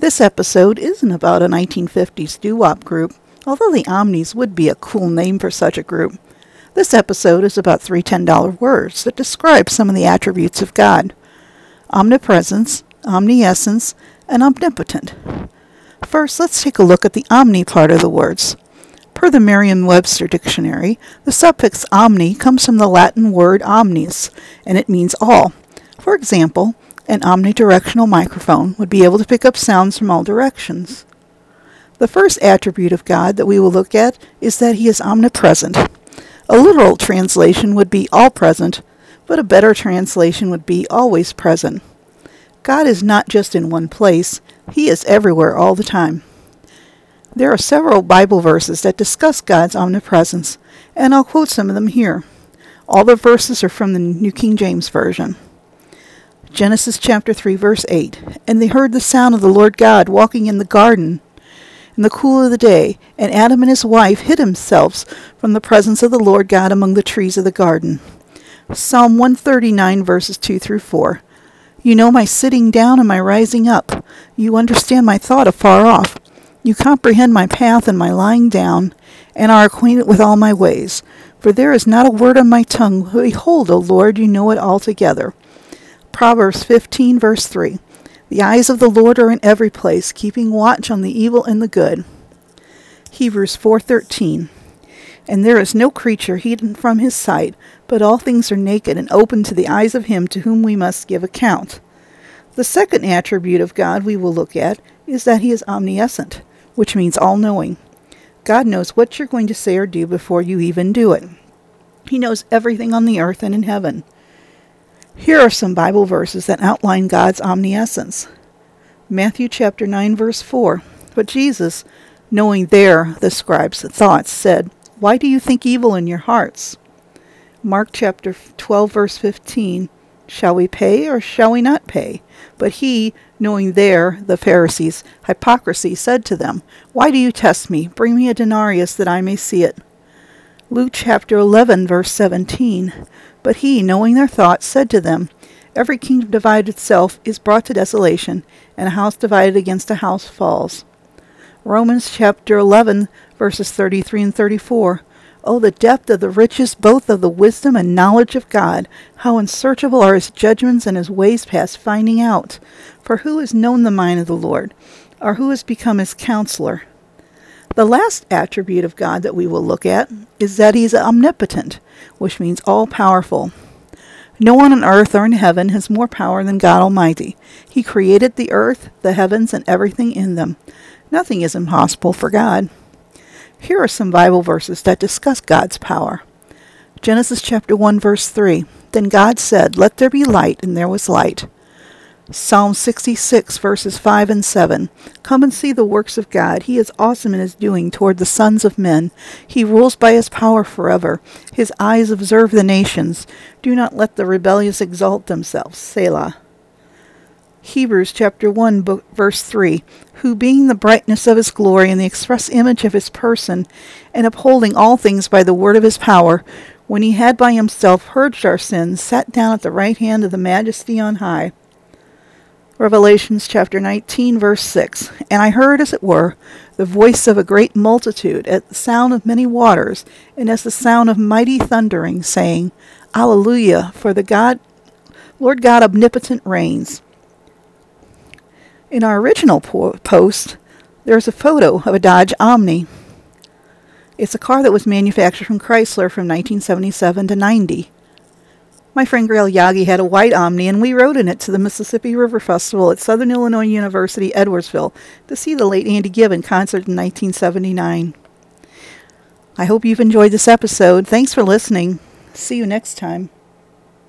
This episode isn't about a 1950s doo-wop group, although the Omnis would be a cool name for such a group. This episode is about three $10 words that describe some of the attributes of God. Omnipresence, omniscience, and omnipotent. First, let's take a look at the omni part of the words. Per the Merriam-Webster dictionary, the suffix omni comes from the Latin word omnis, and it means all. For example, an omnidirectional microphone would be able to pick up sounds from all directions. The first attribute of God that we will look at is that he is omnipresent. A literal translation would be all present, but a better translation would be always present. God is not just in one place, he is everywhere all the time. There are several Bible verses that discuss God's omnipresence, and I'll quote some of them here. All the verses are from the New King James Version. Genesis chapter 3 verse 8. And they heard the sound of the Lord God walking in the garden in the cool of the day, and Adam and his wife hid themselves from the presence of the Lord God among the trees of the garden. Psalm 139 verses 2 through 4. You know my sitting down and my rising up. You understand my thought afar off. You comprehend my path and my lying down, and are acquainted with all my ways. For there is not a word on my tongue. Behold, O Lord, you know it altogether. Proverbs 15, verse 3. The eyes of the Lord are in every place, keeping watch on the evil and the good. Hebrews 4:13. And there is no creature hidden from his sight, but all things are naked and open to the eyes of him to whom we must give account. The second attribute of God we will look at is that he is omniscient which means all knowing. God knows what you're going to say or do before you even do it. He knows everything on the earth and in heaven. Here are some Bible verses that outline God's omniscience. Matthew chapter 9 verse 4. But Jesus, knowing their, the scribes' thoughts, said, Why do you think evil in your hearts? Mark chapter 12 verse 15. Shall we pay or shall we not pay? But he, knowing their, the Pharisees, hypocrisy, said to them, Why do you test me? Bring me a denarius that I may see it. Luke chapter 11, verse 17. But he, knowing their thoughts, said to them, Every kingdom divided itself is brought to desolation, and a house divided against a house falls. Romans chapter 11, verses 33 and 34. Oh, the depth of the riches both of the wisdom and knowledge of God! How unsearchable are his judgments and his ways past finding out! For who has known the mind of the Lord, or who has become his counselor? The last attribute of God that we will look at is that he is omnipotent, which means all powerful. No one on earth or in heaven has more power than God Almighty. He created the earth, the heavens, and everything in them. Nothing is impossible for God. Here are some Bible verses that discuss God's power. Genesis chapter 1 verse 3. Then God said, Let there be light, and there was light. Psalm 66 verses 5 and 7. Come and see the works of God. He is awesome in his doing toward the sons of men. He rules by his power forever. His eyes observe the nations. Do not let the rebellious exalt themselves. Selah. Hebrews chapter 1 verse 3 who being the brightness of his glory and the express image of his person and upholding all things by the word of his power when he had by himself purged our sins sat down at the right hand of the majesty on high Revelations chapter 19 verse 6 and I heard as it were the voice of a great multitude at the sound of many waters and as the sound of mighty thundering saying Alleluia for the God Lord God omnipotent reigns in our original po- post, there's a photo of a Dodge Omni. It's a car that was manufactured from Chrysler from 1977 to 90. My friend Grail Yagi had a white Omni, and we rode in it to the Mississippi River Festival at Southern Illinois University, Edwardsville, to see the late Andy Gibb in concert in 1979. I hope you've enjoyed this episode. Thanks for listening. See you next time.